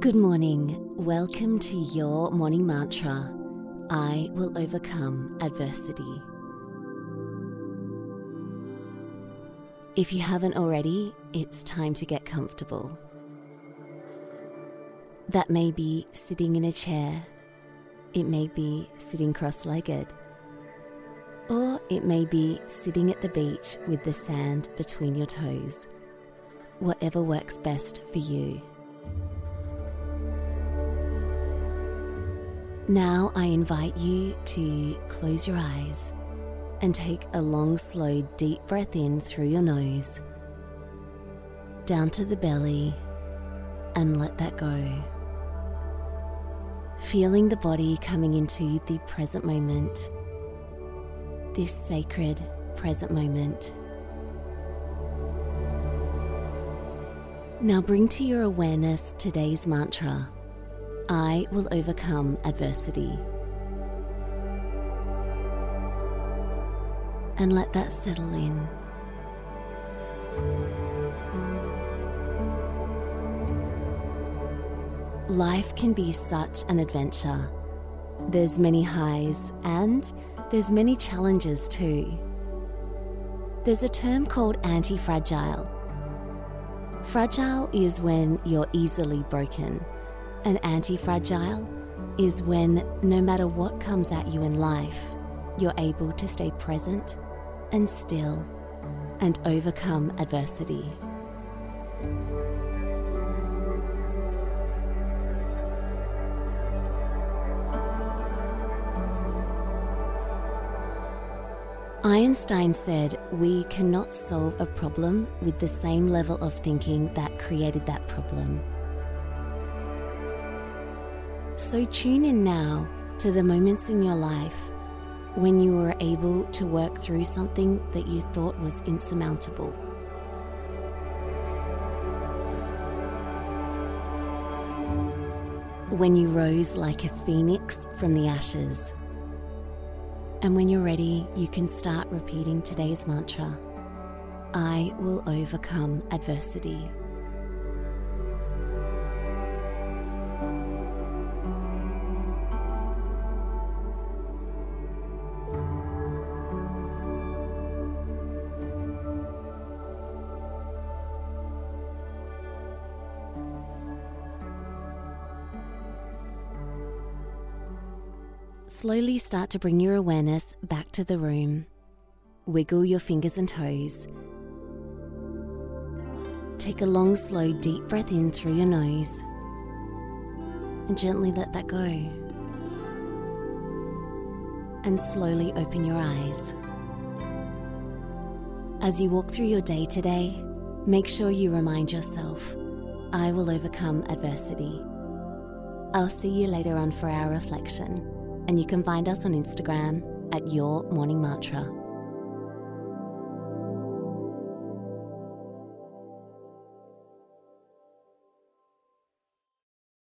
Good morning. Welcome to your morning mantra. I will overcome adversity. If you haven't already, it's time to get comfortable. That may be sitting in a chair, it may be sitting cross legged, or it may be sitting at the beach with the sand between your toes. Whatever works best for you. Now I invite you to close your eyes and take a long, slow, deep breath in through your nose, down to the belly, and let that go. Feeling the body coming into the present moment, this sacred present moment. Now bring to your awareness today's mantra I will overcome adversity. And let that settle in. Life can be such an adventure. There's many highs and there's many challenges too. There's a term called anti-fragile. Fragile is when you're easily broken and anti fragile is when no matter what comes at you in life, you're able to stay present and still and overcome adversity. Einstein said we cannot solve a problem with the same level of thinking that created that problem. So tune in now to the moments in your life when you were able to work through something that you thought was insurmountable. When you rose like a phoenix from the ashes. And when you're ready, you can start repeating today's mantra I will overcome adversity. Slowly start to bring your awareness back to the room. Wiggle your fingers and toes. Take a long, slow, deep breath in through your nose and gently let that go. And slowly open your eyes. As you walk through your day today, make sure you remind yourself I will overcome adversity. I'll see you later on for our reflection and you can find us on Instagram at Your Morning Mantra.